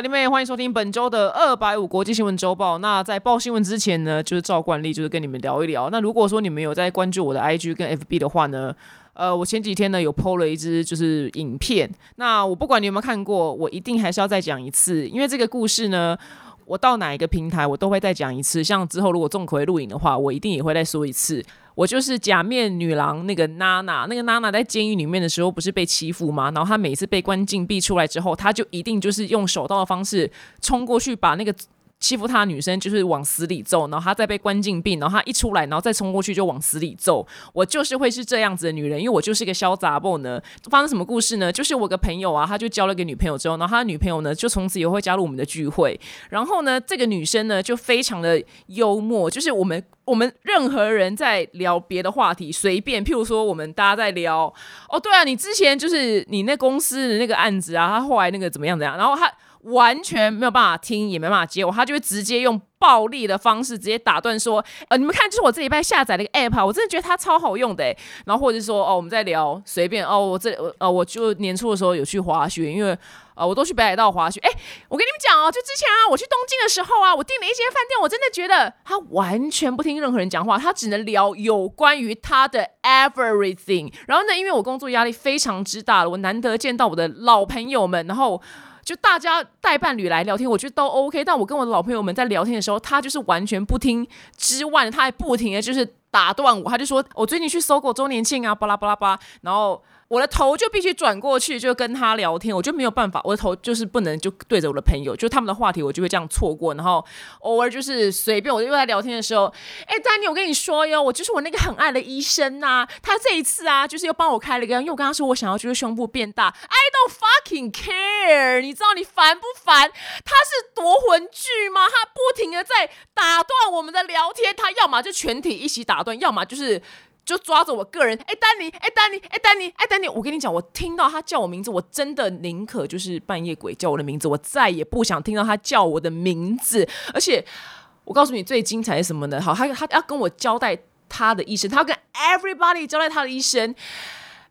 表弟妹，欢迎收听本周的二百五国际新闻周报。那在报新闻之前呢，就是照惯例，就是跟你们聊一聊。那如果说你们有在关注我的 IG 跟 FB 的话呢，呃，我前几天呢有 PO 了一支就是影片。那我不管你有没有看过，我一定还是要再讲一次，因为这个故事呢，我到哪一个平台我都会再讲一次。像之后如果重口味录影的话，我一定也会再说一次。我就是假面女郎那个娜娜，那个娜娜在监狱里面的时候不是被欺负吗？然后她每次被关禁闭出来之后，她就一定就是用手刀的方式冲过去把那个。欺负他的女生就是往死里揍，然后他再被关禁闭，然后他一出来，然后再冲过去就往死里揍。我就是会是这样子的女人，因为我就是一个潇洒 b 呢。发生什么故事呢？就是我个朋友啊，他就交了个女朋友之后，然后他女朋友呢就从此以后会加入我们的聚会。然后呢，这个女生呢就非常的幽默，就是我们我们任何人在聊别的话题，随便，譬如说我们大家在聊，哦，对啊，你之前就是你那公司的那个案子啊，他后来那个怎么样怎样，然后他。完全没有办法听，也没办法接我，他就会直接用暴力的方式直接打断说：“呃，你们看，就是我这礼拜下载了一个 app，我真的觉得它超好用的。”然后或者说：“哦，我们在聊随便哦，我这呃，我就年初的时候有去滑雪，因为呃，我都去北海道滑雪。哎，我跟你们讲哦，就之前啊，我去东京的时候啊，我订了一间饭店，我真的觉得他完全不听任何人讲话，他只能聊有关于他的 everything。然后呢，因为我工作压力非常之大了，我难得见到我的老朋友们，然后。就大家带伴侣来聊天，我觉得都 OK。但我跟我的老朋友们在聊天的时候，他就是完全不听之外，他还不停的就是打断我，他就说：“我最近去搜狗周年庆啊，巴拉巴拉巴。”然后。我的头就必须转过去，就跟他聊天，我就没有办法，我的头就是不能就对着我的朋友，就他们的话题我就会这样错过，然后偶尔就是随便，我就又在聊天的时候，哎，丹尼，我跟你说哟，我就是我那个很爱的医生呐，他这一次啊，就是又帮我开了一个，因为我跟他说我想要就是胸部变大，I don't fucking care，你知道你烦不烦？他是夺魂剧吗？他不停的在打断我们的聊天，他要么就全体一起打断，要么就是。就抓着我个人，哎，丹尼，哎，丹尼，哎，丹尼，哎，丹尼，我跟你讲，我听到他叫我名字，我真的宁可就是半夜鬼叫我的名字，我再也不想听到他叫我的名字。而且，我告诉你最精彩是什么呢？好，他他要跟我交代他的医生，他要跟 everybody 交代他的医生。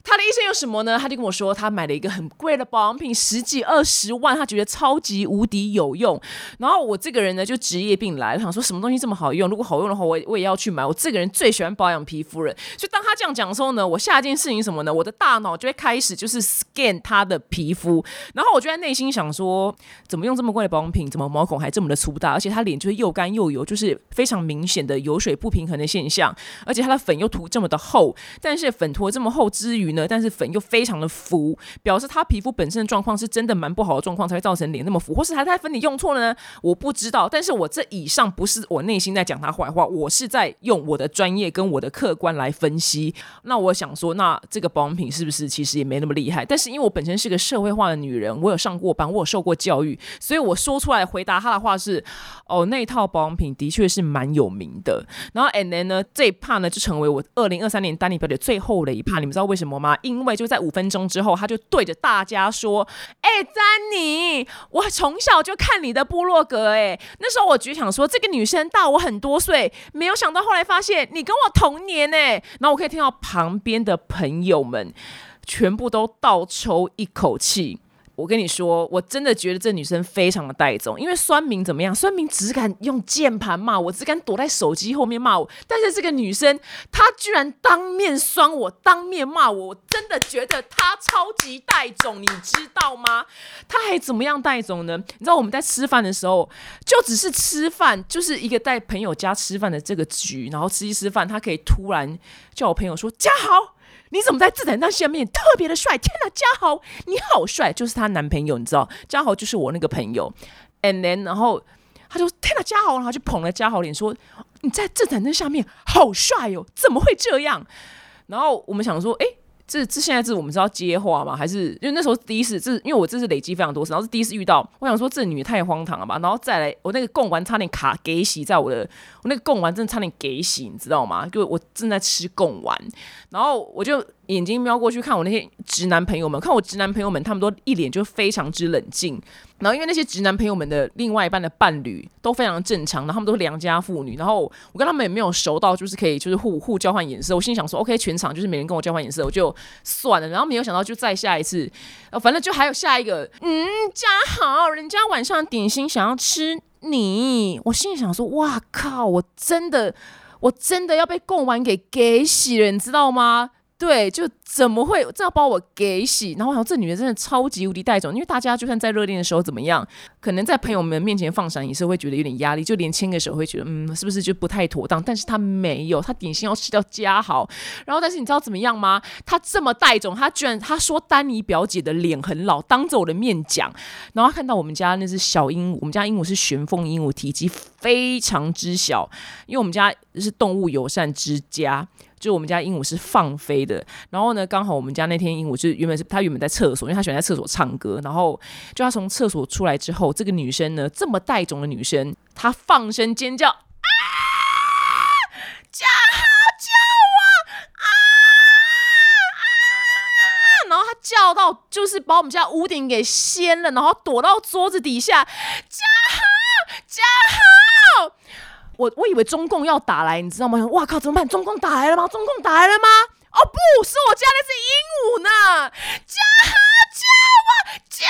他的医生有什么呢？他就跟我说，他买了一个很贵的保养品，十几二十万，他觉得超级无敌有用。然后我这个人呢，就职业病来了，想说什么东西这么好用？如果好用的话，我我也要去买。我这个人最喜欢保养皮肤了。就当他这样讲的时候呢，我下一件事情什么呢？我的大脑就会开始就是 scan 他的皮肤，然后我就在内心想说，怎么用这么贵的保养品？怎么毛孔还这么的粗大？而且他脸就是又干又油，就是非常明显的油水不平衡的现象。而且他的粉又涂这么的厚，但是粉涂这么厚之余。呢但是粉又非常的浮，表示他皮肤本身的状况是真的蛮不好的状况，才会造成脸那么浮，或是他在粉底用错了呢？我不知道。但是我这以上不是我内心在讲他坏话，我是在用我的专业跟我的客观来分析。那我想说，那这个保养品是不是其实也没那么厉害？但是因为我本身是个社会化的女人，我有上过班，我有受过教育，所以我说出来回答他的话是：哦，那套保养品的确是蛮有名的。然后 and then 呢，这一 part 呢就成为我二零二三年丹尼表姐最后的一 part。你们知道为什么吗？因为就在五分钟之后，他就对着大家说：“哎，詹妮，我从小就看你的部落格，哎，那时候我只想说，这个女生大我很多岁，没有想到后来发现你跟我同年，哎，然后我可以听到旁边的朋友们全部都倒抽一口气。”我跟你说，我真的觉得这女生非常的带种，因为酸明怎么样？酸明只敢用键盘骂我，只敢躲在手机后面骂我。但是这个女生，她居然当面酸我，当面骂我，我真的觉得她超级带种，你知道吗？她还怎么样带种呢？你知道我们在吃饭的时候，就只是吃饭，就是一个在朋友家吃饭的这个局，然后吃一吃饭，她可以突然叫我朋友说：“嘉豪。”你怎么在自展那下面特别的帅？天哪，嘉豪你好帅！就是她男朋友，你知道，嘉豪就是我那个朋友。And then，然后他就天哪，嘉豪，然后就捧了嘉豪脸说：“你在自展灯下面好帅哦，怎么会这样？”然后我们想说，哎。这这现在是我们是要接话吗？还是因为那时候第一次，这因为我这是累积非常多次，然后是第一次遇到，我想说这女的太荒唐了吧，然后再来我那个贡丸差点卡给洗在我的，我那个贡丸真的差点给洗，你知道吗？就我正在吃贡丸，然后我就眼睛瞄过去看我那些直男朋友们，看我直男朋友们，他们都一脸就非常之冷静。然后因为那些直男朋友们的另外一半的伴侣都非常正常，然后他们都是良家妇女，然后我跟他们也没有熟到就是可以就是互互交换眼色。我心里想说，OK，全场就是没人跟我交换眼色，我就算了。然后没有想到就再下一次，呃，反正就还有下一个，嗯，家好，人家晚上点心想要吃你，我心里想说，哇靠，我真的我真的要被贡丸给给洗了，你知道吗？对，就怎么会？这样把我给洗？然后我想，这女人真的超级无敌带种，因为大家就算在热恋的时候怎么样，可能在朋友们面前放闪也是会？觉得有点压力，就连牵个手会？觉得，嗯，是不是就不太妥当？但是她没有，她点心要吃掉家好，然后但是你知道怎么样吗？她这么带种，她居然她说丹尼表姐的脸很老，当着我的面讲，然后看到我们家那只小鹦鹉，我们家鹦鹉是玄凤鹦鹉，体积非常之小，因为我们家是动物友善之家。就我们家鹦鹉是放飞的，然后呢，刚好我们家那天鹦鹉就原本是它原本在厕所，因为它喜欢在厕所唱歌，然后就它从厕所出来之后，这个女生呢，这么带种的女生，她放声尖叫啊，叫救我啊啊！然后她叫到就是把我们家屋顶给掀了，然后躲到桌子底下，加好加好。我我以为中共要打来，你知道吗？哇靠，怎么办？中共打来了吗？中共打来了吗？哦，不是我家那只鹦鹉呢！叫我！叫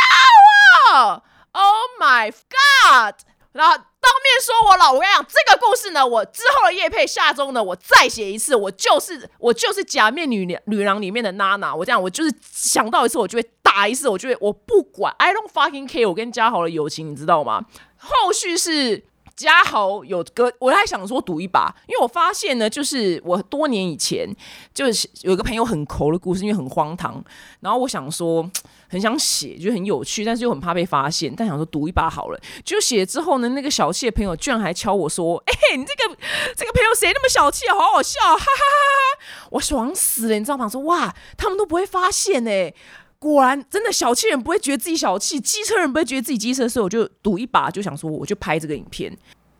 我！Oh my god！然后当面说我老。我跟你讲，这个故事呢，我之后的夜配下周呢，我再写一次。我就是我就是假面女女郎里面的娜娜。我这样，我就是想到一次，我就会打一次，我就会我不管，I don't fucking care。我跟嘉豪的友情，你知道吗？后续是。嘉豪有个，我还想说赌一把，因为我发现呢，就是我多年以前就是有个朋友很抠的故事，因为很荒唐，然后我想说很想写，就很有趣，但是又很怕被发现，但想说赌一把好了。就写之后呢，那个小气的朋友居然还敲我说：“哎，你这个这个朋友谁那么小气啊？好好笑，哈哈哈哈！”我爽死了，你知道吗？说哇，他们都不会发现哎。果然，真的小气人不会觉得自己小气，机车人不会觉得自己机车，所以我就赌一把，就想说我就拍这个影片。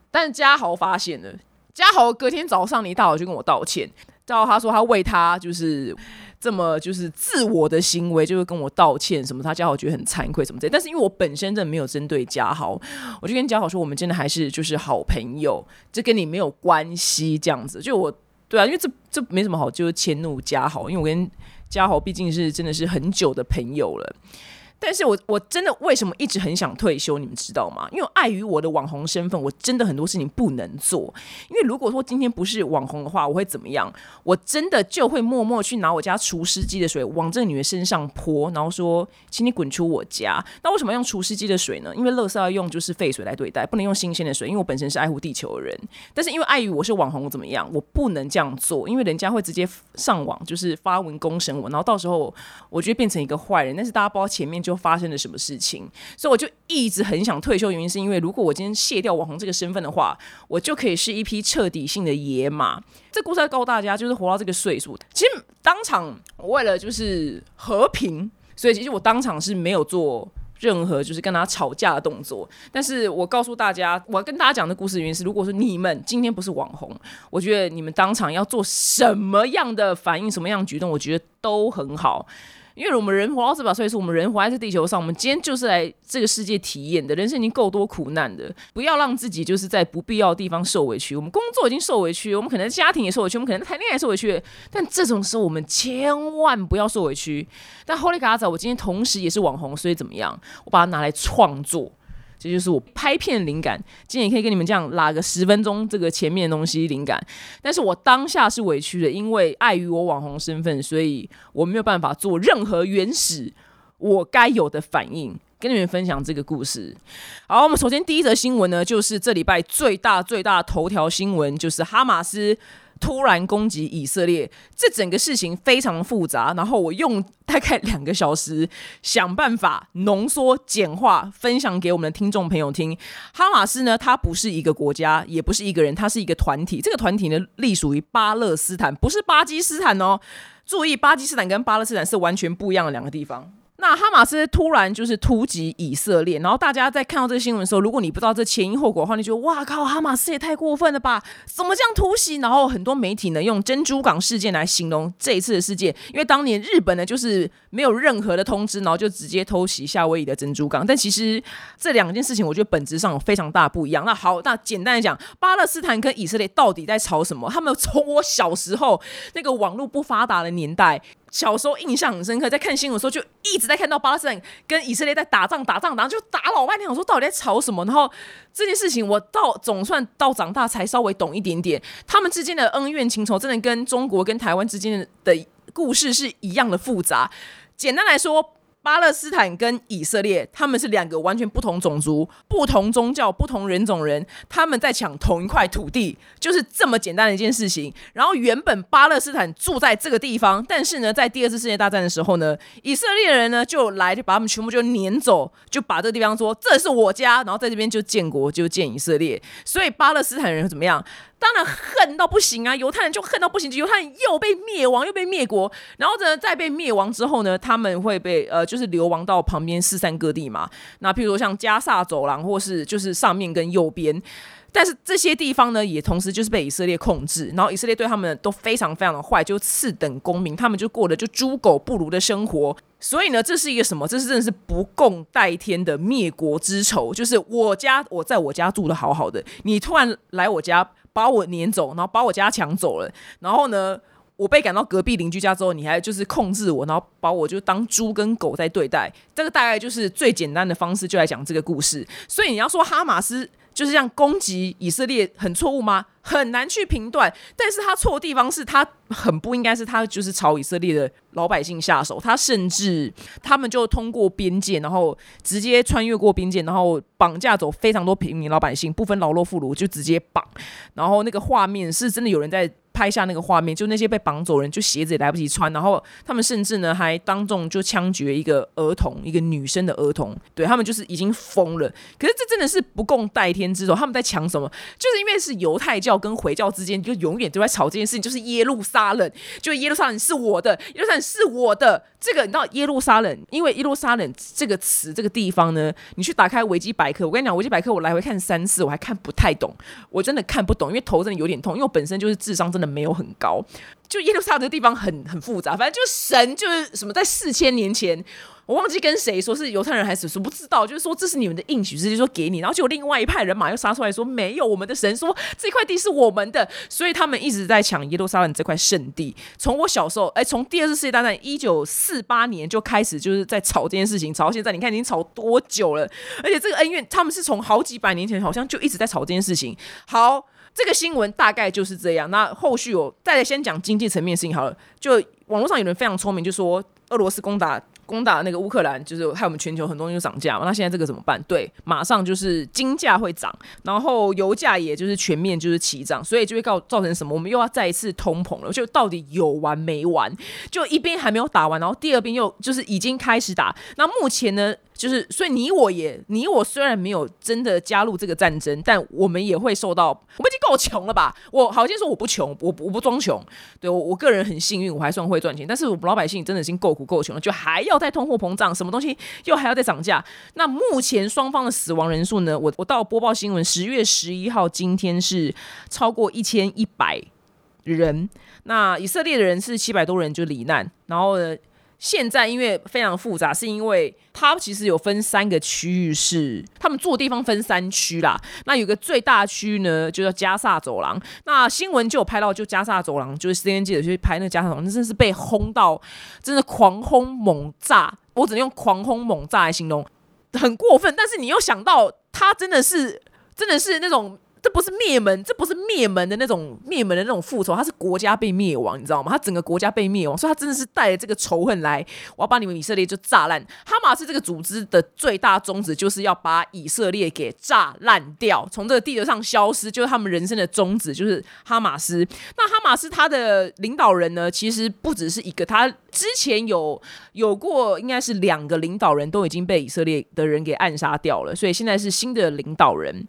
但是嘉豪发现了，嘉豪隔天早上一大早就跟我道歉，到他说他为他就是这么就是自我的行为，就会跟我道歉什么，他嘉豪觉得很惭愧什么的。但是因为我本身真的没有针对嘉豪，我就跟嘉豪说，我们真的还是就是好朋友，这跟你没有关系，这样子。就我对啊，因为这这没什么好就是迁怒嘉豪，因为我跟。嘉豪毕竟是真的是很久的朋友了。但是我我真的为什么一直很想退休？你们知道吗？因为碍于我的网红身份，我真的很多事情不能做。因为如果说今天不是网红的话，我会怎么样？我真的就会默默去拿我家除湿机的水往这个女人身上泼，然后说：“请你滚出我家。”那为什么用除湿机的水呢？因为乐色要用就是废水来对待，不能用新鲜的水。因为我本身是爱护地球的人，但是因为碍于我是网红，怎么样？我不能这样做，因为人家会直接上网就是发文公审我，然后到时候我就变成一个坏人。但是大家不知道前面就。就发生了什么事情，所以我就一直很想退休。原因是因为如果我今天卸掉网红这个身份的话，我就可以是一匹彻底性的野马。这故事要告诉大家，就是活到这个岁数，其实当场为了就是和平，所以其实我当场是没有做任何就是跟他吵架的动作。但是我告诉大家，我要跟大家讲的故事原因是，如果说你们今天不是网红，我觉得你们当场要做什么样的反应、什么样的举动，我觉得都很好。因为我们人活到这把岁数，我们人活在这地球上，我们今天就是来这个世界体验的。人生已经够多苦难的，不要让自己就是在不必要的地方受委屈。我们工作已经受委屈，我们可能家庭也受委屈，我们可能谈恋爱受委屈。但这种时候，我们千万不要受委屈。但 Holy God，，我今天同时也是网红，所以怎么样？我把它拿来创作。这就是我拍片灵感，今天也可以跟你们这样拉个十分钟，这个前面的东西灵感。但是我当下是委屈的，因为碍于我网红身份，所以我没有办法做任何原始我该有的反应，跟你们分享这个故事。好，我们首先第一则新闻呢，就是这礼拜最大最大的头条新闻，就是哈马斯。突然攻击以色列，这整个事情非常复杂。然后我用大概两个小时想办法浓缩简化，分享给我们的听众朋友听。哈马斯呢，它不是一个国家，也不是一个人，它是一个团体。这个团体呢，隶属于巴勒斯坦，不是巴基斯坦哦。注意，巴基斯坦跟巴勒斯坦是完全不一样的两个地方。那哈马斯突然就是突袭以色列，然后大家在看到这个新闻的时候，如果你不知道这前因后果的话，你就哇靠，哈马斯也太过分了吧？怎么这样突袭？然后很多媒体呢用珍珠港事件来形容这一次的事件，因为当年日本呢就是没有任何的通知，然后就直接偷袭夏威夷的珍珠港。但其实这两件事情，我觉得本质上有非常大不一样。那好，那简单的讲，巴勒斯坦跟以色列到底在吵什么？他们从我小时候那个网络不发达的年代。小时候印象很深刻，在看新闻的时候就一直在看到巴勒斯坦跟以色列在打仗，打仗，然后就打老半天。我说到底在吵什么？然后这件事情我到总算到长大才稍微懂一点点，他们之间的恩怨情仇真的跟中国跟台湾之间的故事是一样的复杂。简单来说。巴勒斯坦跟以色列，他们是两个完全不同种族、不同宗教、不同人种人，他们在抢同一块土地，就是这么简单的一件事情。然后原本巴勒斯坦住在这个地方，但是呢，在第二次世界大战的时候呢，以色列人呢就来，就把他们全部就撵走，就把这个地方说这是我家，然后在这边就建国，就建以色列。所以巴勒斯坦人怎么样？当然恨到不行啊！犹太人就恨到不行，犹太人又被灭亡，又被灭国，然后呢，在被灭亡之后呢，他们会被呃，就是流亡到旁边四散各地嘛。那譬如说像加萨走廊，或是就是上面跟右边，但是这些地方呢，也同时就是被以色列控制，然后以色列对他们都非常非常的坏，就次等公民，他们就过的就猪狗不如的生活。所以呢，这是一个什么？这是真的是不共戴天的灭国之仇，就是我家我在我家住的好好的，你突然来我家。把我撵走，然后把我家抢走了，然后呢，我被赶到隔壁邻居家之后，你还就是控制我，然后把我就当猪跟狗在对待。这个大概就是最简单的方式，就来讲这个故事。所以你要说哈马斯。就是这样攻击以色列很错误吗？很难去评断。但是他错的地方是他很不应该是他就是朝以色列的老百姓下手。他甚至他们就通过边界，然后直接穿越过边界，然后绑架走非常多平民老百姓，不分老弱妇孺就直接绑。然后那个画面是真的有人在。拍下那个画面，就那些被绑走人，就鞋子也来不及穿，然后他们甚至呢还当众就枪决一个儿童，一个女生的儿童，对他们就是已经疯了。可是这真的是不共戴天之仇，他们在抢什么？就是因为是犹太教跟回教之间就永远都在吵这件事情，就是耶路撒冷，就耶路撒冷是我的，耶路撒冷是我的。这个你知道耶路撒冷，因为耶路撒冷这个词这个地方呢，你去打开维基百科，我跟你讲，维基百科我来回看三次，我还看不太懂，我真的看不懂，因为头真的有点痛，因为我本身就是智商真的。没有很高，就耶路撒冷这地方很很复杂，反正就是神就是什么，在四千年前，我忘记跟谁说是犹太人还是说不知道，就是说这是你们的应许，直接说给你，然后就有另外一派人马又杀出来说没有，我们的神说这块地是我们的，所以他们一直在抢耶路撒冷这块圣地。从我小时候，哎，从第二次世界大战一九四八年就开始就是在吵这件事情，吵到现在，你看已经吵多久了？而且这个恩怨，他们是从好几百年前好像就一直在吵这件事情。好。这个新闻大概就是这样。那后续我再来先讲经济层面的事情好了。就网络上有人非常聪明，就说俄罗斯攻打攻打那个乌克兰，就是害我们全球很多东西涨价嘛。那现在这个怎么办？对，马上就是金价会涨，然后油价也就是全面就是齐涨，所以就会告造成什么？我们又要再一次通膨了。就到底有完没完？就一边还没有打完，然后第二边又就是已经开始打。那目前呢？就是，所以你我也，你我虽然没有真的加入这个战争，但我们也会受到。我们已经够穷了吧？我好像说我不穷，我我不装穷。对我我个人很幸运，我还算会赚钱。但是我们老百姓真的已经够苦够穷了，就还要再通货膨胀，什么东西又还要再涨价。那目前双方的死亡人数呢？我我到播报新闻，十月十一号今天是超过一千一百人。那以色列的人是七百多人就罹难，然后呢？现在因为非常复杂，是因为它其实有分三个区域，是他们住的地方分三区啦。那有个最大区呢，就叫加萨走廊。那新闻就有拍到，就加萨走廊，就是 C N 记者去拍那个加萨走廊，那真是被轰到，真的狂轰猛炸。我只能用狂轰猛炸来形容，很过分。但是你又想到，他真的是，真的是那种。这不是灭门，这不是灭门的那种灭门的那种复仇，他是国家被灭亡，你知道吗？他整个国家被灭亡，所以他真的是带着这个仇恨来，我要把你们以色列就炸烂。哈马斯这个组织的最大宗旨就是要把以色列给炸烂掉，从这个地球上消失，就是他们人生的宗旨，就是哈马斯。那哈马斯他的领导人呢，其实不只是一个，他之前有有过，应该是两个领导人都已经被以色列的人给暗杀掉了，所以现在是新的领导人。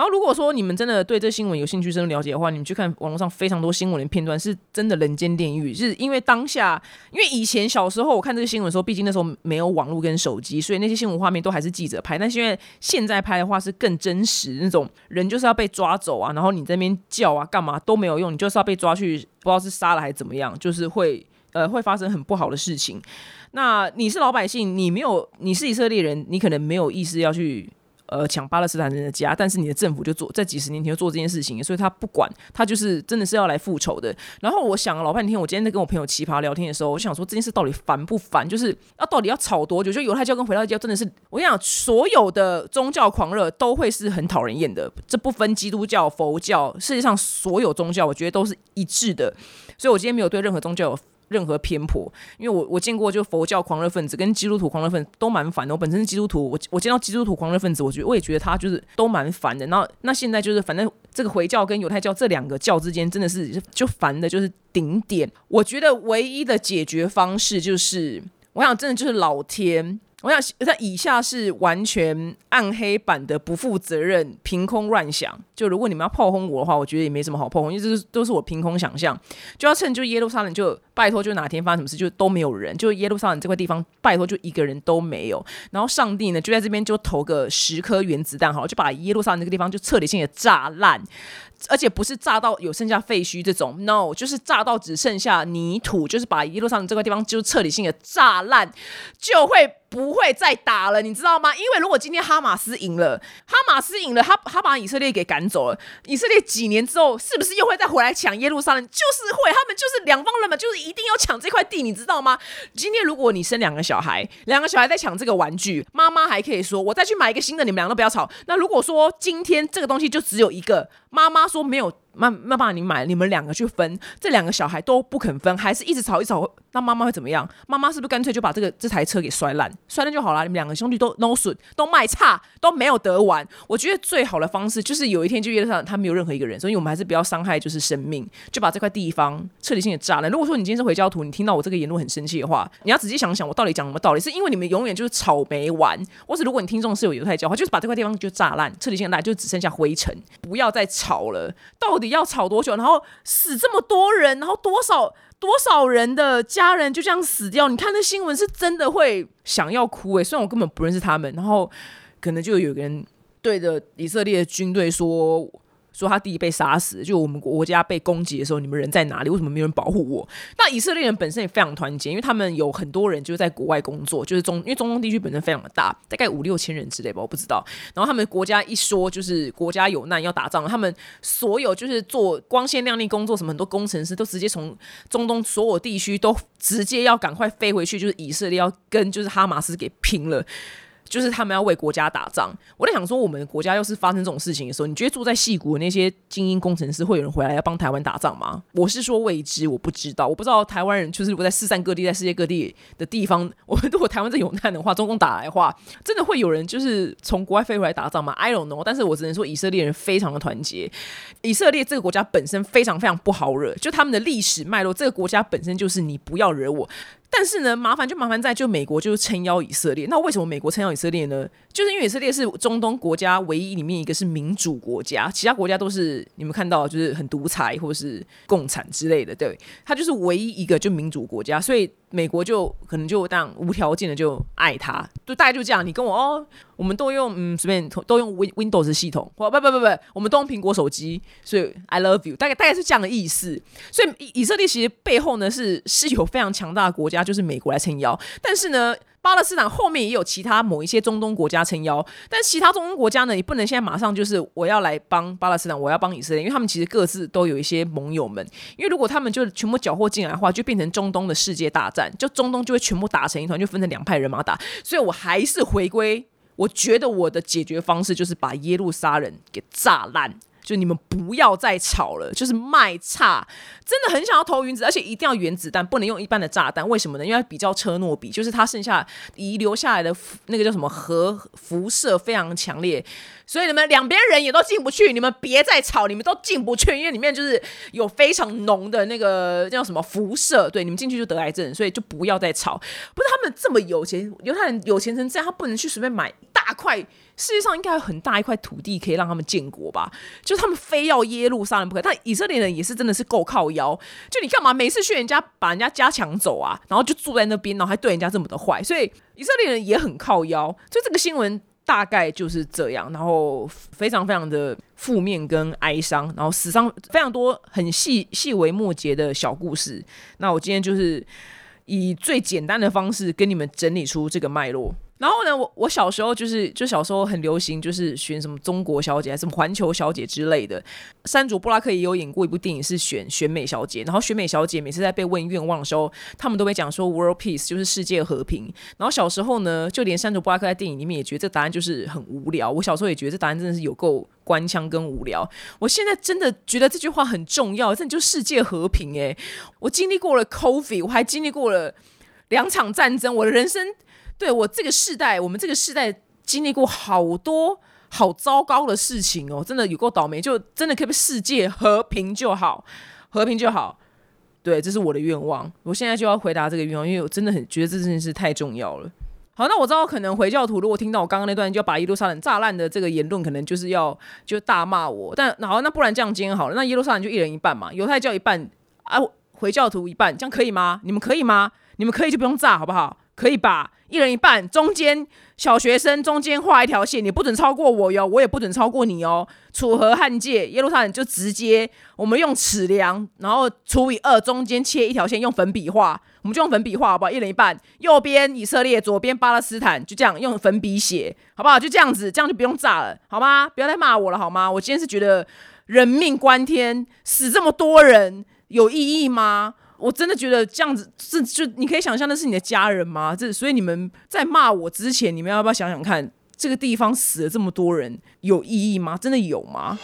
然后如果说你们真的对这新闻有兴趣、深入了解的话，你们去看网络上非常多新闻的片段，是真的人间炼狱。是因为当下，因为以前小时候我看这个新闻的时候，毕竟那时候没有网络跟手机，所以那些新闻画面都还是记者拍。但是因为现在拍的话是更真实，那种人就是要被抓走啊，然后你这边叫啊干嘛都没有用，你就是要被抓去，不知道是杀了还是怎么样，就是会呃会发生很不好的事情。那你是老百姓，你没有你是以色列人，你可能没有意识要去呃抢巴勒斯坦人的家，但是你的政府就做在几十年前就做这件事情，所以他不管，他就是真的是要来复仇的。然后我想了老半天，我今天在跟我朋友奇葩聊天的时候，我想说这件事到底烦不烦？就是要到底要吵多久？就犹太教跟回教教真的是，我跟你讲，所有的宗教狂热都会是很讨人厌的，这不分基督教、佛教，世界上所有宗教，我觉得都是一致的。所以我今天没有对任何宗教任何偏颇，因为我我见过就佛教狂热分子跟基督徒狂热分子都蛮烦的。我本身是基督徒，我我见到基督徒狂热分子，我觉得我也觉得他就是都蛮烦的。那那现在就是反正这个回教跟犹太教这两个教之间真的是就烦的，就是顶点。我觉得唯一的解决方式就是，我想真的就是老天。我想，那以下是完全暗黑版的不负责任、凭空乱想。就如果你们要炮轰我的话，我觉得也没什么好炮轰，因为这是都是我凭空想象。就要趁就耶路撒冷，就拜托，就哪天发生什么事，就都没有人。就耶路撒冷这块地方，拜托就一个人都没有。然后上帝呢，就在这边就投个十颗原子弹，好，就把耶路撒冷这个地方就彻底性的炸烂。而且不是炸到有剩下废墟这种，no，就是炸到只剩下泥土，就是把一路上这个地方就彻底性的炸烂，就会不会再打了，你知道吗？因为如果今天哈马斯赢了，哈马斯赢了，他他把以色列给赶走了，以色列几年之后是不是又会再回来抢耶路撒冷？就是会，他们就是两方人嘛，就是一定要抢这块地，你知道吗？今天如果你生两个小孩，两个小孩在抢这个玩具，妈妈还可以说，我再去买一个新的，你们两个都不要吵。那如果说今天这个东西就只有一个，妈妈。说没有。妈妈爸，你买，你们两个去分，这两个小孩都不肯分，还是一直吵一吵，那妈妈会怎么样？妈妈是不是干脆就把这个这台车给摔烂，摔烂就好了？你们两个兄弟都 no 损，都卖差，都没有得完。我觉得最好的方式就是有一天就约上他没有任何一个人，所以我们还是不要伤害就是生命，就把这块地方彻底性的炸烂。如果说你今天是回教徒，你听到我这个言论很生气的话，你要仔细想想我到底讲什么道理？是因为你们永远就是吵没完，或是如果你听众是有犹太教的话，就是把这块地方就炸烂，彻底性的烂，就只剩下灰尘，不要再吵了。到底要吵多久？然后死这么多人，然后多少多少人的家人就这样死掉？你看那新闻是真的会想要哭诶。虽然我根本不认识他们，然后可能就有人对着以色列军队说。说他弟弟被杀死，就我们国家被攻击的时候，你们人在哪里？为什么没有人保护我？那以色列人本身也非常团结，因为他们有很多人就是在国外工作，就是中因为中东地区本身非常的大，大概五六千人之类吧，我不知道。然后他们国家一说就是国家有难要打仗，他们所有就是做光鲜亮丽工作什么很多工程师都直接从中东所有地区都直接要赶快飞回去，就是以色列要跟就是哈马斯给拼了。就是他们要为国家打仗，我在想说，我们国家要是发生这种事情的时候，你觉得住在戏谷的那些精英工程师会有人回来要帮台湾打仗吗？我是说未知，我不知道，我不知道台湾人就是如果在四散各地，在世界各地的地方，我们如果台湾在有难的话，中共打来的话，真的会有人就是从国外飞回来打仗吗？I don't know，但是我只能说以色列人非常的团结，以色列这个国家本身非常非常不好惹，就他们的历史脉络，这个国家本身就是你不要惹我。但是呢，麻烦就麻烦在，就美国就是撑腰以色列。那为什么美国撑腰以色列呢？就是因为以色列是中东国家唯一里面一个是民主国家，其他国家都是你们看到就是很独裁或是共产之类的。对，它就是唯一一个就民主国家，所以美国就可能就当无条件的就爱他，就大概就这样。你跟我哦，我们都用嗯随便都用 Win Windows 系统，不不不不不，我们都用苹果手机，所以 I love you，大概大概是这样的意思。所以以色列其实背后呢是是有非常强大的国家，就是美国来撑腰，但是呢。巴勒斯坦后面也有其他某一些中东国家撑腰，但其他中东国家呢，你不能现在马上就是我要来帮巴勒斯坦，我要帮以色列，因为他们其实各自都有一些盟友们。因为如果他们就全部缴获进来的话，就变成中东的世界大战，就中东就会全部打成一团，就分成两派人马打。所以我还是回归，我觉得我的解决方式就是把耶路撒冷给炸烂。就你们不要再吵了，就是卖差，真的很想要投原子，而且一定要原子弹，不能用一般的炸弹。为什么呢？因为比较车诺比，就是它剩下遗留下来的那个叫什么核辐射非常强烈，所以你们两边人也都进不去。你们别再吵，你们都进不去，因为里面就是有非常浓的那个叫什么辐射，对，你们进去就得癌症，所以就不要再吵。不是他们这么有钱，犹太人有钱成这样，他不能去随便买。大大块，世界上应该有很大一块土地可以让他们建国吧？就他们非要耶路撒冷不可。但以色列人也是真的是够靠腰，就你干嘛每次去人家把人家家抢走啊，然后就住在那边，然后还对人家这么的坏，所以以色列人也很靠腰。所以这个新闻大概就是这样，然后非常非常的负面跟哀伤，然后死伤非常多，很细细微末节的小故事。那我今天就是以最简单的方式跟你们整理出这个脉络。然后呢，我我小时候就是就小时候很流行，就是选什么中国小姐还是什么环球小姐之类的。山竹布拉克也有演过一部电影，是选选美小姐。然后选美小姐每次在被问愿望的时候，他们都会讲说 “world peace”，就是世界和平。然后小时候呢，就连山竹布拉克在电影里面也觉得这答案就是很无聊。我小时候也觉得这答案真的是有够官腔跟无聊。我现在真的觉得这句话很重要，这就世界和平诶，我经历过了 COVID，我还经历过了两场战争，我的人生。对我这个世代，我们这个世代经历过好多好糟糕的事情哦，真的有够倒霉，就真的可以世界和平就好，和平就好。对，这是我的愿望。我现在就要回答这个愿望，因为我真的很觉得这件事太重要了。好，那我知道可能回教徒如果听到我刚刚那段就要把耶路撒冷炸烂的这个言论，可能就是要就大骂我。但好，那不然这样今天好了，那耶路撒冷就一人一半嘛，犹太教一半啊，回教徒一半，这样可以吗？你们可以吗？你们可以就不用炸，好不好？可以吧？一人一半，中间小学生中间画一条线，你不准超过我哟，我也不准超过你哦。楚河汉界，耶路撒冷就直接我们用尺量，然后除以二，中间切一条线，用粉笔画，我们就用粉笔画好不好？一人一半，右边以色列，左边巴勒斯坦，就这样用粉笔写，好不好？就这样子，这样就不用炸了，好吗？不要再骂我了，好吗？我今天是觉得人命关天，死这么多人有意义吗？我真的觉得这样子这就你可以想象那是你的家人吗？这所以你们在骂我之前，你们要不要想想看，这个地方死了这么多人有意义吗？真的有吗？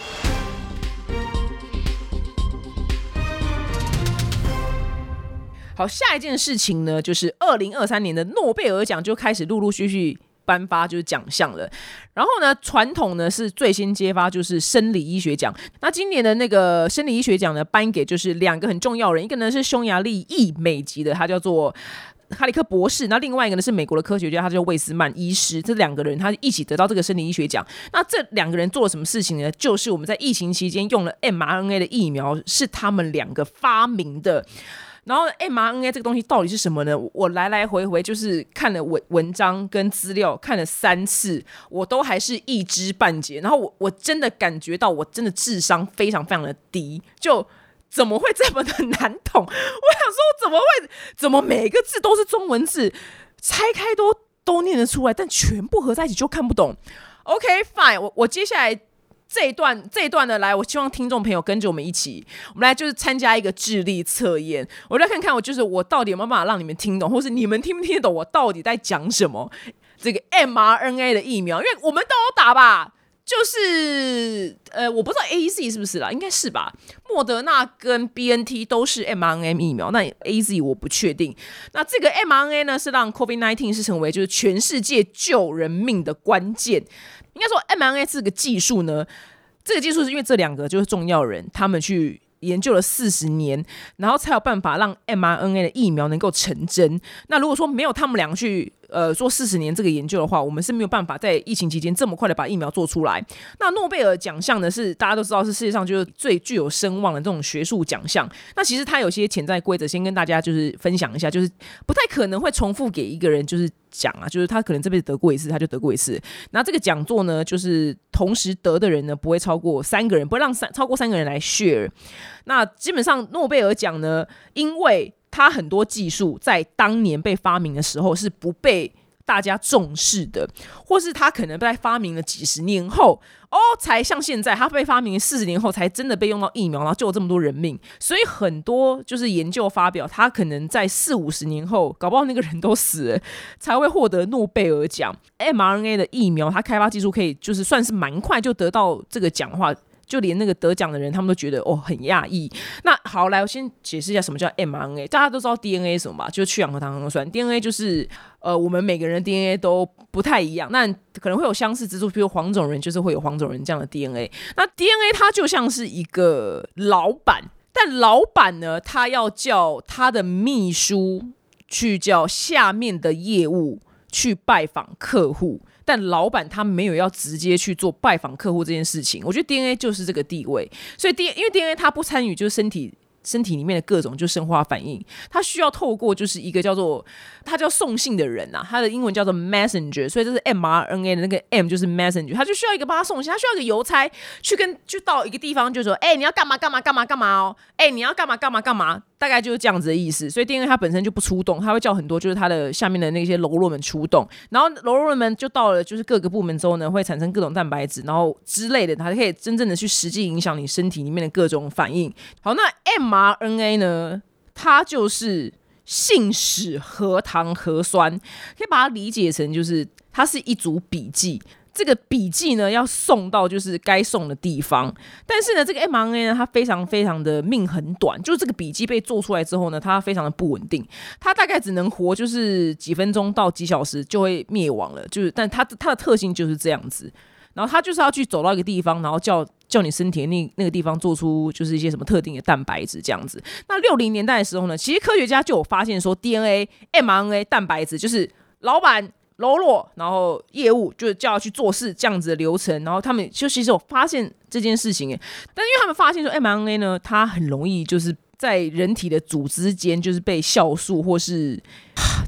好，下一件事情呢，就是二零二三年的诺贝尔奖就开始陆陆续续。颁发就是奖项了，然后呢，传统呢是最先揭发就是生理医学奖。那今年的那个生理医学奖呢，颁给就是两个很重要人，一个呢是匈牙利裔美籍的，他叫做哈里克博士，那另外一个呢是美国的科学家，他叫魏斯曼医师。这两个人他一起得到这个生理医学奖。那这两个人做了什么事情呢？就是我们在疫情期间用了 mRNA 的疫苗，是他们两个发明的。然后 mRNA 这个东西到底是什么呢？我来来回回就是看了文文章跟资料看了三次，我都还是一知半解。然后我我真的感觉到我真的智商非常非常的低，就怎么会这么的难懂？我想说怎么会怎么每个字都是中文字，拆开都都念得出来，但全部合在一起就看不懂。OK fine，我我接下来。这一段这一段的来，我希望听众朋友跟着我们一起，我们来就是参加一个智力测验。我来看看我就是我到底有没有办法让你们听懂，或是你们听不听得懂我到底在讲什么？这个 mRNA 的疫苗，因为我们都有打吧，就是呃，我不知道 A Z 是不是啦，应该是吧。莫德纳跟 B N T 都是 mRNA 疫苗，那 A Z 我不确定。那这个 mRNA 呢，是让 COVID nineteen 是成为就是全世界救人命的关键。应该说，mRNA 这个技术呢，这个技术是因为这两个就是重要人，他们去研究了四十年，然后才有办法让 mRNA 的疫苗能够成真。那如果说没有他们两个去，呃，做四十年这个研究的话，我们是没有办法在疫情期间这么快的把疫苗做出来。那诺贝尔奖项呢，是大家都知道是世界上就是最具有声望的这种学术奖项。那其实它有些潜在规则，先跟大家就是分享一下，就是不太可能会重复给一个人就是讲啊，就是他可能这辈子得过一次，他就得过一次。那这个讲座呢，就是同时得的人呢，不会超过三个人，不会让三超过三个人来 share。那基本上诺贝尔奖呢，因为它很多技术在当年被发明的时候是不被大家重视的，或是它可能在发明了几十年后哦，才像现在它被发明四十年后才真的被用到疫苗，然后救了这么多人命。所以很多就是研究发表，它可能在四五十年后，搞不好那个人都死了，才会获得诺贝尔奖。mRNA 的疫苗，它开发技术可以就是算是蛮快就得到这个奖话。就连那个得奖的人，他们都觉得哦很讶异。那好，来我先解释一下什么叫 mRNA。大家都知道 DNA 什么吧？就是去氧核糖核酸。DNA 就是呃，我们每个人的 DNA 都不太一样，那可能会有相似之处。比如黄种人就是会有黄种人这样的 DNA。那 DNA 它就像是一个老板，但老板呢，他要叫他的秘书去叫下面的业务去拜访客户。但老板他没有要直接去做拜访客户这件事情。我觉得 DNA 就是这个地位，所以 DNA 因为 DNA 他不参与就是身体。身体里面的各种就生化反应，它需要透过就是一个叫做它叫送信的人呐，它的英文叫做 messenger，所以这是 mRNA 的那个 M 就是 messenger，他就需要一个帮他送信，他需要一个邮差去跟就到一个地方就说，哎，你要干嘛干嘛干嘛干嘛哦，哎，你要干嘛干嘛干嘛，大概就是这样子的意思。所以 DNA 它本身就不出动，它会叫很多就是它的下面的那些喽啰们出动，然后喽啰们就到了就是各个部门之后呢，会产生各种蛋白质，然后之类的，它可以真正的去实际影响你身体里面的各种反应。好，那 M RNA 呢？它就是信使核糖核酸，可以把它理解成就是它是一组笔记。这个笔记呢要送到就是该送的地方，但是呢，这个 mRNA 呢它非常非常的命很短，就是这个笔记被做出来之后呢，它非常的不稳定，它大概只能活就是几分钟到几小时就会灭亡了。就是，但它它的特性就是这样子。然后它就是要去走到一个地方，然后叫叫你身体那那个地方做出就是一些什么特定的蛋白质这样子。那六零年代的时候呢，其实科学家就有发现说，DNA、mRNA 蛋白质就是老板喽啰，然后业务就叫要去做事这样子的流程。然后他们就其实有发现这件事情，但因为他们发现说 mRNA 呢，它很容易就是在人体的组织间就是被酵素或是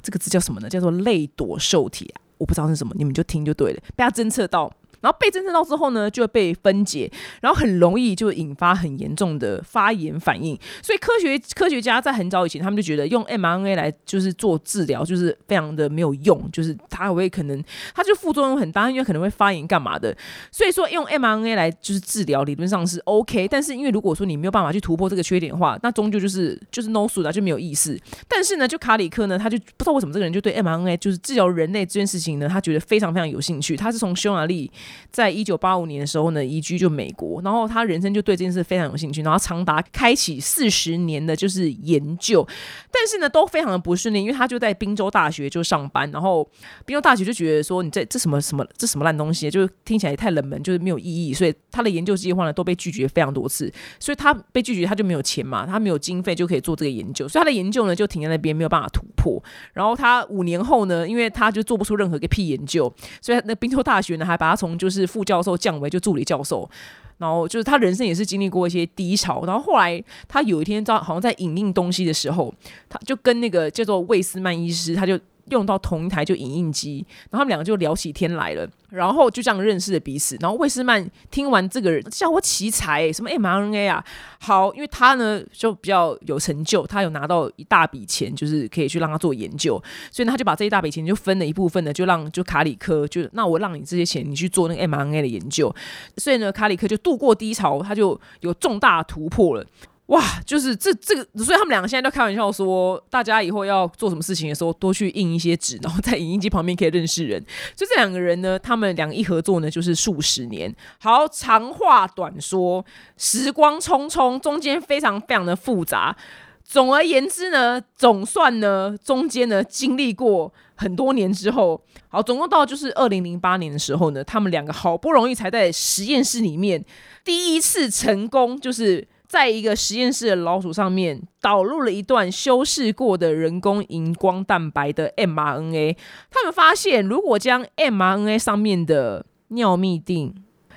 这个字叫什么呢？叫做类躲受体啊，我不知道是什么，你们就听就对了，被它侦测到。然后被侦测到之后呢，就会被分解，然后很容易就引发很严重的发炎反应。所以科学科学家在很早以前，他们就觉得用 mRNA 来就是做治疗，就是非常的没有用，就是它会可能它就副作用很大，因为可能会发炎干嘛的。所以说用 mRNA 来就是治疗，理论上是 OK。但是因为如果说你没有办法去突破这个缺点的话，那终究就是就是 no s u 的就没有意思。但是呢，就卡里克呢，他就不知道为什么这个人就对 mRNA 就是治疗人类这件事情呢，他觉得非常非常有兴趣。他是从匈牙利。在一九八五年的时候呢，移居就美国，然后他人生就对这件事非常有兴趣，然后长达开启四十年的就是研究，但是呢都非常的不顺利，因为他就在宾州大学就上班，然后宾州大学就觉得说你这这什么什么这什么烂东西，就听起来太冷门，就是没有意义，所以他的研究计划呢都被拒绝非常多次，所以他被拒绝他就没有钱嘛，他没有经费就可以做这个研究，所以他的研究呢就停在那边没有办法突破，然后他五年后呢，因为他就做不出任何一个屁研究，所以那宾州大学呢还把他从就是副教授降为就助理教授，然后就是他人生也是经历过一些低潮，然后后来他有一天在好像在影印东西的时候，他就跟那个叫做魏斯曼医师，他就。用到同一台就影印机，然后他们两个就聊起天来了，然后就这样认识了彼此。然后魏斯曼听完这个人叫我奇才，什么 mRNA 啊，好，因为他呢就比较有成就，他有拿到一大笔钱，就是可以去让他做研究，所以呢他就把这一大笔钱就分了一部分呢，就让就卡里克就那我让你这些钱，你去做那个 mRNA 的研究。所以呢卡里克就度过低潮，他就有重大突破了。哇，就是这这个，所以他们两个现在都开玩笑说，大家以后要做什么事情的时候，多去印一些纸，然后在影印机旁边可以认识人。所以这两个人呢，他们两个一合作呢，就是数十年。好，长话短说，时光匆匆，中间非常非常的复杂。总而言之呢，总算呢，中间呢经历过很多年之后，好，总共到就是二零零八年的时候呢，他们两个好不容易才在实验室里面第一次成功，就是。在一个实验室的老鼠上面导入了一段修饰过的人工荧光蛋白的 mRNA，他们发现，如果将 mRNA 上面的尿嘧啶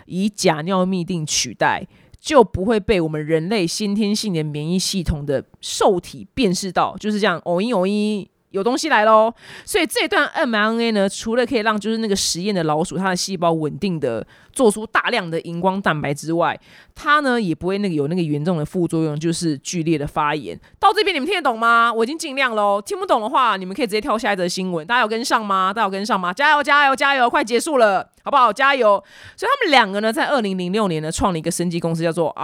以假尿嘧啶取代，就不会被我们人类先天性的免疫系统的受体辨识到，就是这样，偶一偶一。有东西来喽，所以这段 mRNA 呢，除了可以让就是那个实验的老鼠它的细胞稳定的做出大量的荧光蛋白之外，它呢也不会那个有那个严重的副作用，就是剧烈的发炎。到这边你们听得懂吗？我已经尽量喽，听不懂的话你们可以直接跳下一则新闻。大家有跟上吗？大家有跟上吗？加油加油加油！快结束了，好不好？加油！所以他们两个呢，在二零零六年呢，创了一个生技公司，叫做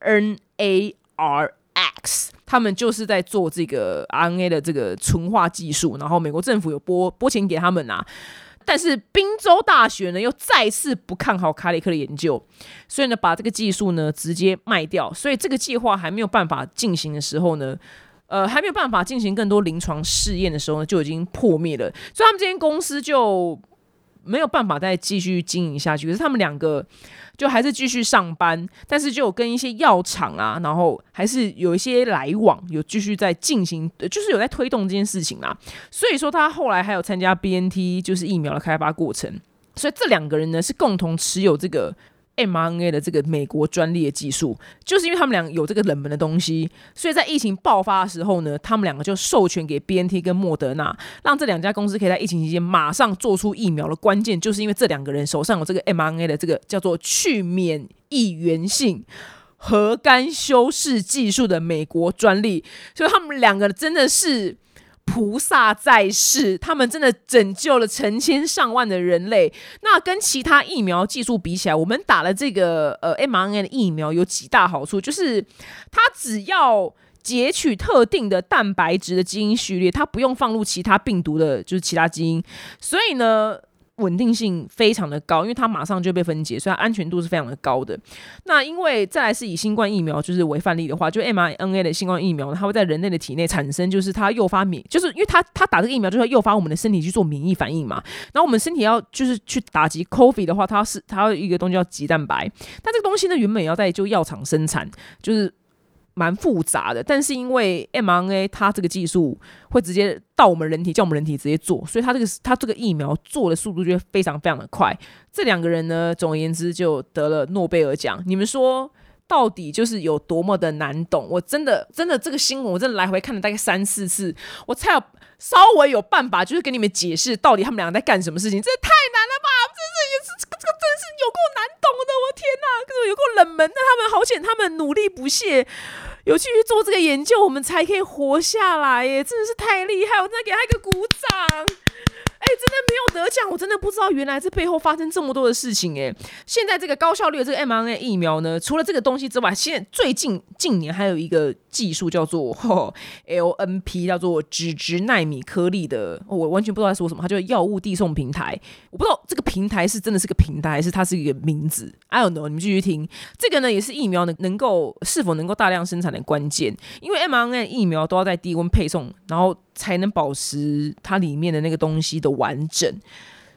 RNARX。他们就是在做这个 RNA 的这个纯化技术，然后美国政府有拨拨钱给他们呐，但是宾州大学呢又再次不看好卡里克的研究，所以呢把这个技术呢直接卖掉，所以这个计划还没有办法进行的时候呢，呃还没有办法进行更多临床试验的时候呢就已经破灭了，所以他们这间公司就没有办法再继续经营下去，可是他们两个。就还是继续上班，但是就有跟一些药厂啊，然后还是有一些来往，有继续在进行，就是有在推动这件事情啊。所以说他后来还有参加 BNT，就是疫苗的开发过程。所以这两个人呢是共同持有这个 mRNA 的这个美国专利的技术，就是因为他们俩有这个冷门的东西，所以在疫情爆发的时候呢，他们两个就授权给 BNT 跟莫德纳，让这两家公司可以在疫情期间马上做出疫苗的关键，就是因为这两个人手上有这个 mRNA 的这个叫做去免疫原性。核苷修饰技术的美国专利，所以他们两个真的是菩萨在世，他们真的拯救了成千上万的人类。那跟其他疫苗技术比起来，我们打了这个呃 mRNA 的疫苗有几大好处，就是它只要截取特定的蛋白质的基因序列，它不用放入其他病毒的，就是其他基因，所以呢。稳定性非常的高，因为它马上就被分解，所以它安全度是非常的高的。那因为再来是以新冠疫苗就是为范例的话，就 mRNA 的新冠疫苗，它会在人类的体内产生，就是它诱发免，就是因为它它打这个疫苗就会诱发我们的身体去做免疫反应嘛。然后我们身体要就是去打击 COVID 的话，它是它有一个东西叫棘蛋白，但这个东西呢原本要在就药厂生产，就是。蛮复杂的，但是因为 mRNA 它这个技术会直接到我们人体，叫我们人体直接做，所以它这个它这个疫苗做的速度就会非常非常的快。这两个人呢，总而言之就得了诺贝尔奖。你们说到底就是有多么的难懂？我真的真的这个新闻，我真的来回看了大概三四次，我才有稍微有办法，就是给你们解释到底他们两个在干什么事情。这太难了吧？这是也是这个真是有够难懂的，我天哪，可是有够冷门。的他们好险，他们努力不懈。有去做这个研究，我们才可以活下来耶！真的是太厉害，我再给他一个鼓掌。真的没有得奖，我真的不知道原来这背后发生这么多的事情哎。现在这个高效率的这个 mRNA 疫苗呢，除了这个东西之外，现在最近近年还有一个技术叫做 LNP，叫做脂质纳米颗粒的，我完全不知道在说什么，它叫药物递送平台。我不知道这个平台是真的是个平台，还是它是一个名字。I don't know，你们继续听。这个呢，也是疫苗能能够是否能够大量生产的关键，因为 mRNA 疫苗都要在低温配送，然后。才能保持它里面的那个东西的完整，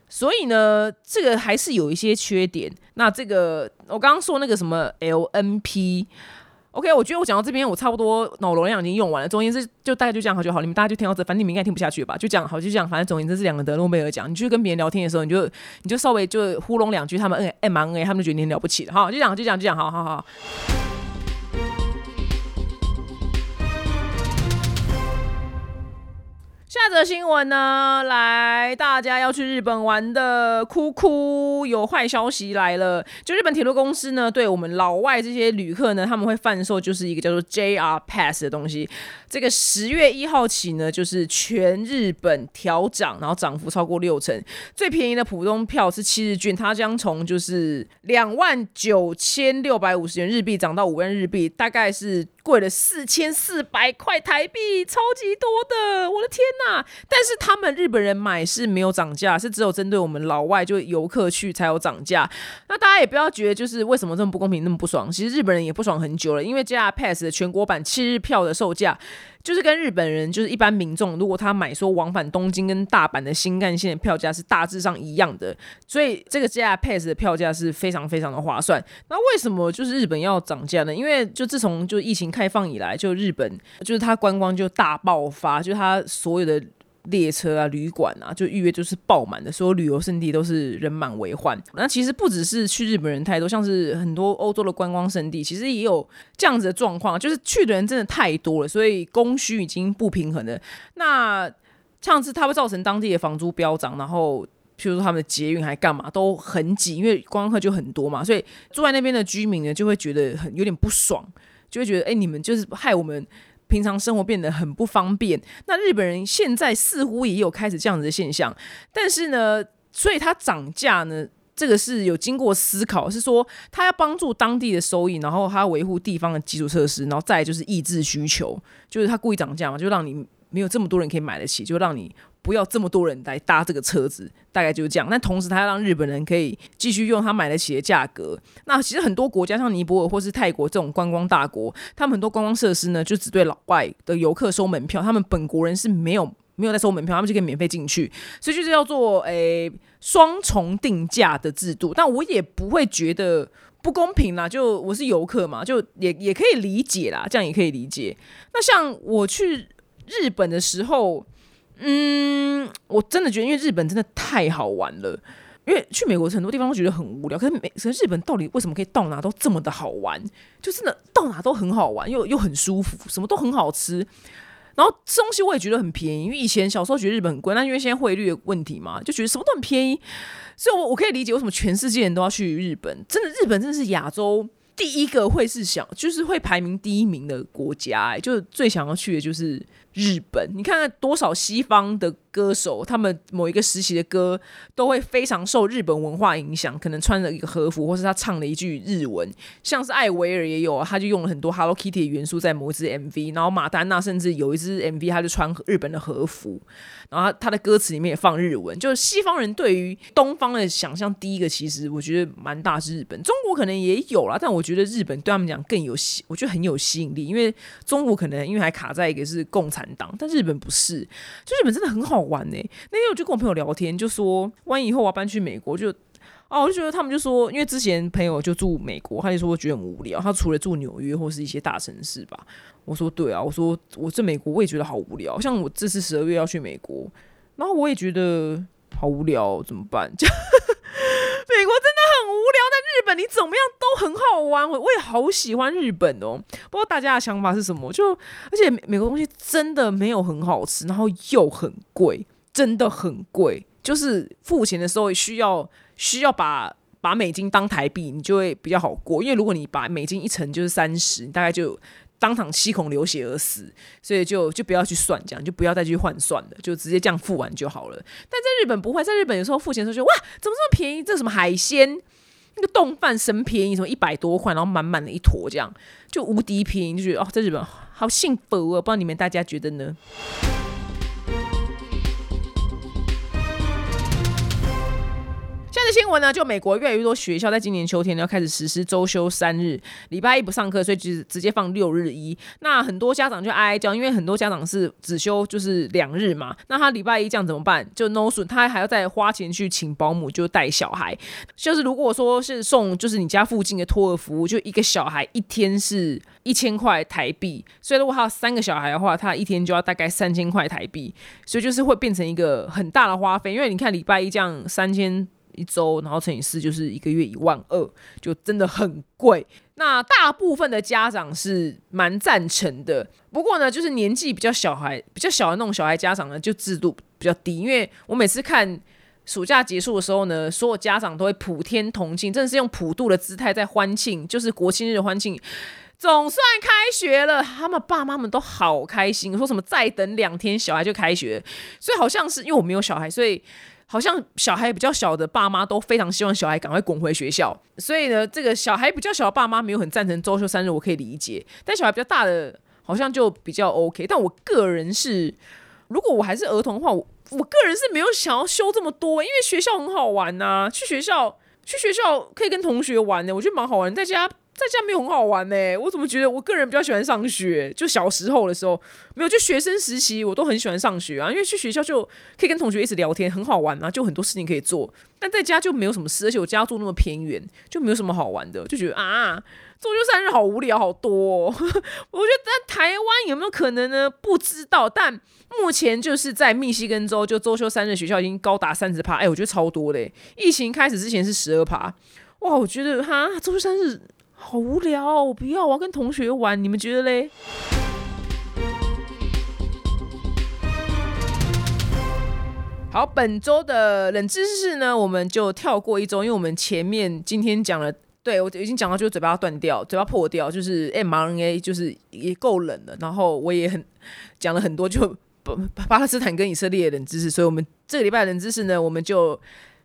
所以呢，这个还是有一些缺点。那这个我刚刚说那个什么 LNP，OK，我觉得我讲到这边，我差不多脑容量已经用完了。总而言之，就大概就这样好就好，你们大家就听到这，反正你们应该听不下去吧？就这样好，就这样，反正总言之，是两个德诺贝尔奖，你去跟别人聊天的时候，你就你就稍微就糊弄两句，他们 N M N A，他们就觉得你很了不起了。好，就讲就讲就讲，好好好。下则新闻呢，来大家要去日本玩的，哭哭有坏消息来了。就日本铁路公司呢，对我们老外这些旅客呢，他们会贩售就是一个叫做 JR Pass 的东西。这个十月一号起呢，就是全日本调涨，然后涨幅超过六成。最便宜的普通票是七日券，它将从就是两万九千六百五十元日币涨到五万日币，大概是。贵了四千四百块台币，超级多的，我的天呐！那但是他们日本人买是没有涨价，是只有针对我们老外就游客去才有涨价。那大家也不要觉得就是为什么这么不公平，那么不爽。其实日本人也不爽很久了，因为 JR Pass 的全国版七日票的售价。就是跟日本人，就是一般民众，如果他买说往返东京跟大阪的新干线的票价是大致上一样的，所以这个 JR Pass 的票价是非常非常的划算。那为什么就是日本要涨价呢？因为就自从就疫情开放以来，就日本就是它观光就大爆发，就它所有的。列车啊，旅馆啊，就预约就是爆满的，所有旅游胜地都是人满为患。那其实不只是去日本人太多，像是很多欧洲的观光胜地，其实也有这样子的状况，就是去的人真的太多了，所以供需已经不平衡了。那这样子它会造成当地的房租飙涨，然后譬如说他们的捷运还干嘛都很挤，因为观光客就很多嘛，所以住在那边的居民呢就会觉得很有点不爽，就会觉得哎，你们就是害我们。平常生活变得很不方便，那日本人现在似乎也有开始这样子的现象，但是呢，所以他涨价呢，这个是有经过思考，是说他要帮助当地的收益，然后他维护地方的基础设施，然后再就是抑制需求，就是他故意涨价嘛，就让你没有这么多人可以买得起，就让你。不要这么多人来搭这个车子，大概就是这样。但同时，他要让日本人可以继续用他买得起的价格。那其实很多国家，像尼泊尔或是泰国这种观光大国，他们很多观光设施呢，就只对老外的游客收门票，他们本国人是没有没有在收门票，他们就可以免费进去。所以就是叫做诶双重定价的制度。但我也不会觉得不公平啦，就我是游客嘛，就也也可以理解啦，这样也可以理解。那像我去日本的时候。嗯，我真的觉得，因为日本真的太好玩了。因为去美国很多地方都觉得很无聊，可是美可是日本到底为什么可以到哪都这么的好玩？就真的到哪都很好玩，又又很舒服，什么都很好吃。然后吃东西我也觉得很便宜，因为以前小时候觉得日本很贵，那因为现在汇率的问题嘛，就觉得什么都很便宜，所以我我可以理解为什么全世界人都要去日本。真的，日本真的是亚洲第一个会是想就是会排名第一名的国家、哎，就最想要去的就是日本。你看看多少西方的歌手，他们某一个时期的歌都会非常受日本文化影响，可能穿了一个和服，或是他唱了一句日文，像是艾薇儿也有啊，他就用了很多 Hello Kitty 的元素在某一支 MV，然后马丹娜甚至有一支 MV，他就穿日本的和服，然后他他的歌词里面也放日文，就是西方人对于东方的想象，第一个其实我觉得蛮大是日本，中国可能也有啦，但我觉得日本对他们讲更有吸，我觉得很有吸引力，因为中国可能因为还卡在一个是共产党，但日本不是，就日本真的很好玩呢、那天我就跟我朋友聊天，就说万一以后我要搬去美国，就哦，我就觉得他们就说，因为之前朋友就住美国，他就说我觉得很无聊。他除了住纽约或是一些大城市吧，我说对啊，我说我在美国我也觉得好无聊。像我这次十二月要去美国，然后我也觉得好无聊，怎么办？美国真的很无聊，但日本你怎么样都很好玩，我我也好喜欢日本哦。不知道大家的想法是什么？就而且美国东西真的没有很好吃，然后又很贵，真的很贵。就是付钱的时候需要需要把把美金当台币，你就会比较好过。因为如果你把美金一乘就是三十，你大概就当场七孔流血而死，所以就就不要去算这样，就不要再去换算了，就直接这样付完就好了。但在日本不会，在日本有时候付钱的时候就哇，怎么这么便宜？这什么海鲜？那个冻饭神便宜，什么一百多块，然后满满的一坨，这样就无敌便宜，就觉得哦，在日本好幸福哦。不知道你们大家觉得呢？现在的新闻呢，就美国越来越多学校在今年秋天要开始实施周休三日，礼拜一不上课，所以直直接放六日一。那很多家长就哀哀叫，因为很多家长是只休就是两日嘛，那他礼拜一这样怎么办？就 no 损，他还要再花钱去请保姆，就带小孩。就是如果说是送，就是你家附近的托儿服务，就一个小孩一天是一千块台币，所以如果他有三个小孩的话，他一天就要大概三千块台币，所以就是会变成一个很大的花费。因为你看礼拜一这样三千。一周，然后乘以四就是一个月一万二，就真的很贵。那大部分的家长是蛮赞成的，不过呢，就是年纪比较小孩、比较小的那种小孩家长呢，就制度比较低。因为我每次看暑假结束的时候呢，所有家长都会普天同庆，真的是用普渡的姿态在欢庆，就是国庆日的欢庆。总算开学了，他们爸妈们都好开心，说什么再等两天小孩就开学，所以好像是因为我没有小孩，所以。好像小孩比较小的爸妈都非常希望小孩赶快滚回学校，所以呢，这个小孩比较小的爸妈没有很赞成周休三日，我可以理解。但小孩比较大的好像就比较 OK。但我个人是，如果我还是儿童的话，我我个人是没有想要休这么多，因为学校很好玩呐、去学校去学校可以跟同学玩呢，我觉得蛮好玩。在家在家没有很好玩呢、我怎么觉得我个人比较喜欢上学？就小时候的时候没有，就学生时期我都很喜欢上学啊，因为去学校就可以跟同学一直聊天，很好玩啊，就很多事情可以做。但在家就没有什么事，而且我家住那么偏远，就没有什么好玩的，就觉得啊，周休三日好无聊，好多、我觉得在台湾有没有可能呢？不知道，但目前就是在密西根州，就周休三日学校已经高达三十趴，哎，我觉得超多嘞。疫情开始之前是十二趴，哇，我觉得哈，周休三日好无聊，我不要，我要跟同学玩，你们觉得嘞？好，本周的冷知识呢，我们就跳过一周，因为我们前面今天讲了，对我已经讲到，就是嘴巴要断掉，嘴巴破掉，就是 mRNA 就是也够冷了，然后我也很讲了很多，就 巴巴勒斯坦跟以色列的冷知识，所以我们这个礼拜冷知识呢，我们就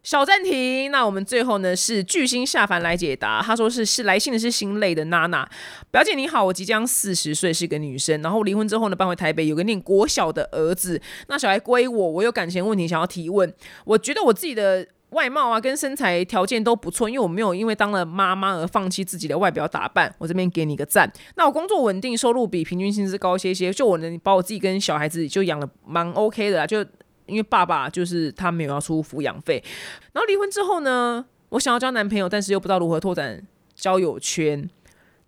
小暂停。那我们最后呢是巨星下凡来解答，他说是是来信的是心累的娜娜表姐你好，我即将四十岁，是个女生，然后离婚之后呢搬回台北，有个念国小的儿子，那小孩归我，我有感情问题想要提问，我觉得我自己的。外貌啊，跟身材条件都不错，因为我没有因为当了妈妈而放弃自己的外表打扮。我这边给你个赞。那我工作稳定，收入比平均薪资高一些些，就我能把我自己跟小孩子就养的蛮 OK 的啦。就因为爸爸就是他没有要出抚养费，然后离婚之后呢，我想要交男朋友，但是又不知道如何拓展交友圈。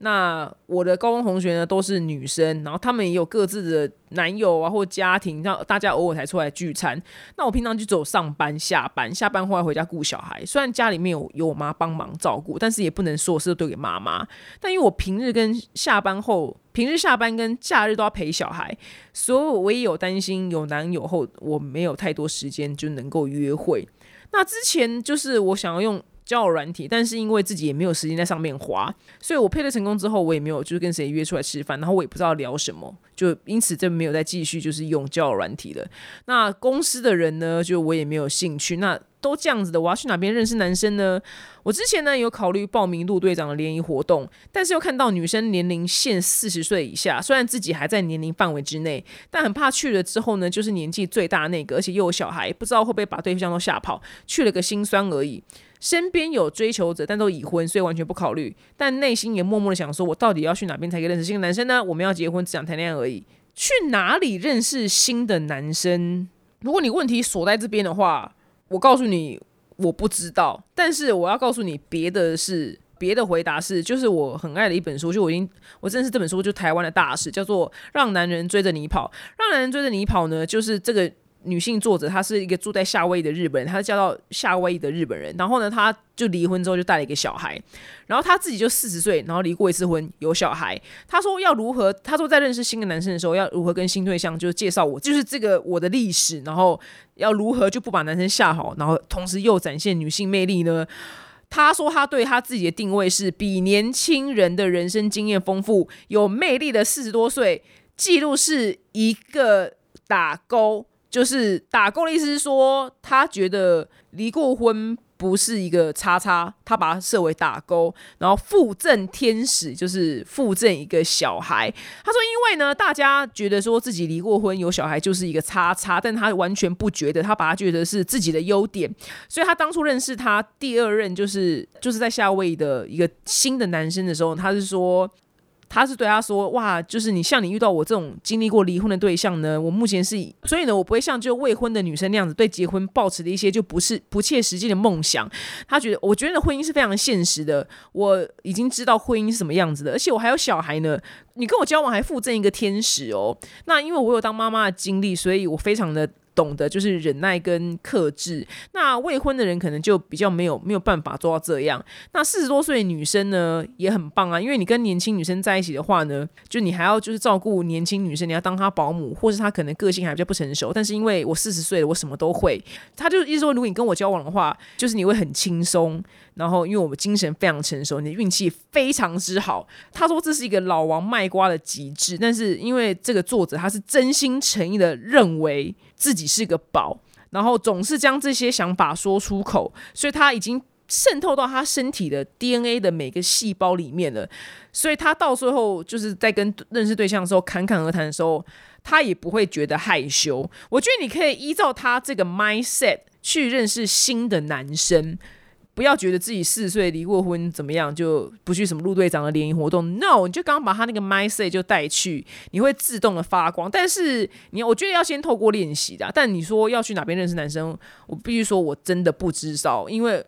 那我的高中同学呢都是女生，然后他们也有各自的男友啊或家庭，让大家偶尔才出来聚餐。那我平常就只有上班、下班，下班后来回家顾小孩。虽然家里面有有我妈帮忙照顾，但是也不能说是丢给妈妈。但因为我平日跟下班后，平日下班跟假日都要陪小孩，所以我也有担心有男友后，我没有太多时间就能够约会。那之前就是我想要用。交友软体，但是因为自己也没有时间在上面滑，所以我配对成功之后，我也没有就是跟谁约出来吃饭，然后我也不知道聊什么，就因此就没有再继续就是用交友软体了。那公司的人呢，就我也没有兴趣。那都这样子的，我要去哪边认识男生呢？我之前呢有考虑报名陆队长的联谊活动，但是又看到女生年龄限四十岁以下，虽然自己还在年龄范围之内，但很怕去了之后呢，就是年纪最大那个，而且又有小孩，不知道会不会把对象都吓跑，去了个心酸而已。身边有追求者，但都已婚，所以完全不考虑。但内心也默默的想说，我到底要去哪边才可以认识新的男生呢？我们要结婚，只想谈恋爱而已。去哪里认识新的男生？如果你问题锁在这边的话，我告诉你，我不知道。但是我要告诉你，别的是别的回答是，就是我很爱的一本书，就我已经我认识这本书，就台湾的大事，叫做《让男人追着你跑》。让男人追着你跑呢，就是这个。女性作者，她是一个住在夏威夷的日本人，她嫁到夏威夷的日本人。然后呢，她就离婚之后就带了一个小孩。然后她自己就四十岁，然后离过一次婚，有小孩。她说要如何？她说在认识新的男生的时候，要如何跟新对象就介绍我，就是这个我的历史。然后要如何就不把男生吓好，然后同时又展现女性魅力呢？她说她对她自己的定位是比年轻人的人生经验丰富、有魅力的四十多岁。记录是一个打勾。就是打勾的意思是说，他觉得离过婚不是一个叉叉，他把它设为打勾，然后附赠天使就是附赠一个小孩。他说，因为呢，大家觉得说自己离过婚有小孩就是一个叉叉，但他完全不觉得，他把他觉得是自己的优点。所以他当初认识他第二任就是就是在夏威夷的一个新的男生的时候，他是说。他是对他说：“哇，就是你像你遇到我这种经历过离婚的对象呢，我目前是所以呢，我不会像就未婚的女生那样子对结婚抱持的一些就不是不切实际的梦想。他觉得，我觉得婚姻是非常现实的。我已经知道婚姻是什么样子的，而且我还有小孩呢。你跟我交往还附赠一个天使哦。那因为我有当妈妈的经历，所以我非常的。”懂得就是忍耐跟克制，那未婚的人可能就比较没有没有办法做到这样。那四十多岁女生呢也很棒啊，因为你跟年轻女生在一起的话呢，就你还要就是照顾年轻女生，你要当她保姆，或是她可能个性还比较不成熟。但是因为我四十岁了，我什么都会。他就意思说，如果你跟我交往的话，就是你会很轻松。然后因为我们精神非常成熟，你的运气非常之好。他说这是一个老王卖瓜的极致，但是因为这个作者他是真心诚意的认为。自己只是个宝，然后总是将这些想法说出口，所以他已经渗透到他身体的 DNA 的每个细胞里面了。所以他到最后就是在跟认识对象的时候侃侃而谈的时候，他也不会觉得害羞。我觉得你可以依照他这个 mindset 去认识新的男生。不要觉得自己四十岁离过婚怎么样就不去什么陆队长的联谊活动？No，你就刚刚把他那个 mic say 就带去，你会自动的发光。但是你，我觉得要先透过练习的。但你说要去哪边认识男生，我必须说我真的不知道，因为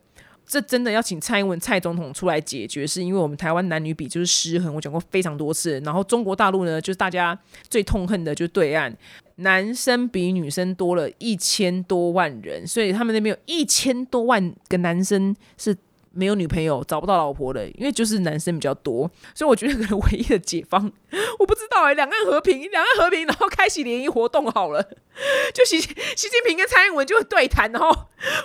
这真的要请蔡英文蔡总统出来解决，是因为我们台湾男女比就是失衡。我讲过非常多次，然后中国大陆呢，就是大家最痛恨的就是对岸。男生比女生多了一千多万人，所以他们那边有一千多万个男生是没有女朋友、找不到老婆的，因为就是男生比较多。所以我觉得可能唯一的解放，我不知道哎，两岸和平，两岸和平，然后开启联谊活动好了，就习习近平跟蔡英文就对谈，然后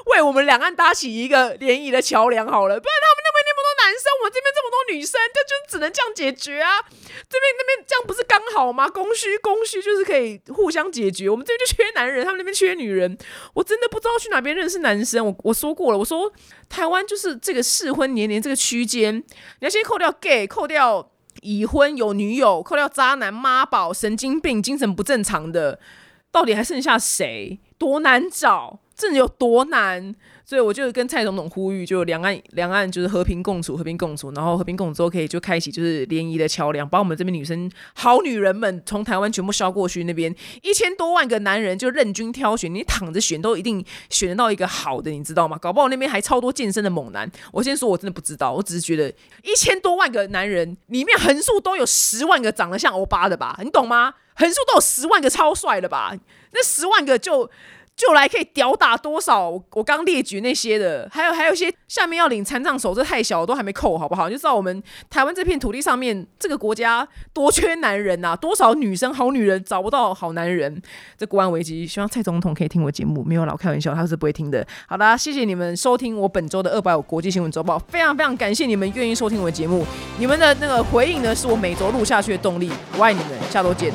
为我们两岸搭起一个联谊的桥梁好了，不然他们那么多男生，我这边这么多女生，这就只能这样解决啊。这边那边这样不是刚好吗？供需供需就是可以互相解决。我们这边就缺男人，他们那边缺女人。我真的不知道去哪边认识男生。我我说过了，我说台湾就是这个适婚年龄这个区间，你要先扣掉 gay，扣掉已婚有女友，扣掉渣男妈宝、神经病、精神不正常的，到底还剩下谁？多难找。这有多难？所以我就跟蔡总统呼吁，就两岸两岸就是和平共处，和平共处，然后和平共处之后可以就开启就是联谊的桥梁，把我们这边女生好女人们从台湾全部销过去那边，一千多万个男人就任君挑选，你躺着选都一定选得到一个好的，你知道吗？搞不好那边还超多健身的猛男。我先说，我真的不知道，我只是觉得一千多万个男人里面横竖都有十万个长得像欧巴的吧，你懂吗？横竖都有十万个超帅的吧，那十万个就。就来可以吊打多少？我刚列举那些的，还有还有一些下面要领残障手，这太小都还没扣，好不好？就知道我们台湾这片土地上面，这个国家多缺男人呐，多少女生好女人找不到好男人，这国安危机。希望蔡总统可以听我节目，没有老开玩笑，他是不会听的。好的，谢谢你们收听我本周的二百五国际新闻周报，非常非常感谢你们愿意收听我的节目，你们的那个回应呢，是我每周录下去的动力。我爱你们，下周见。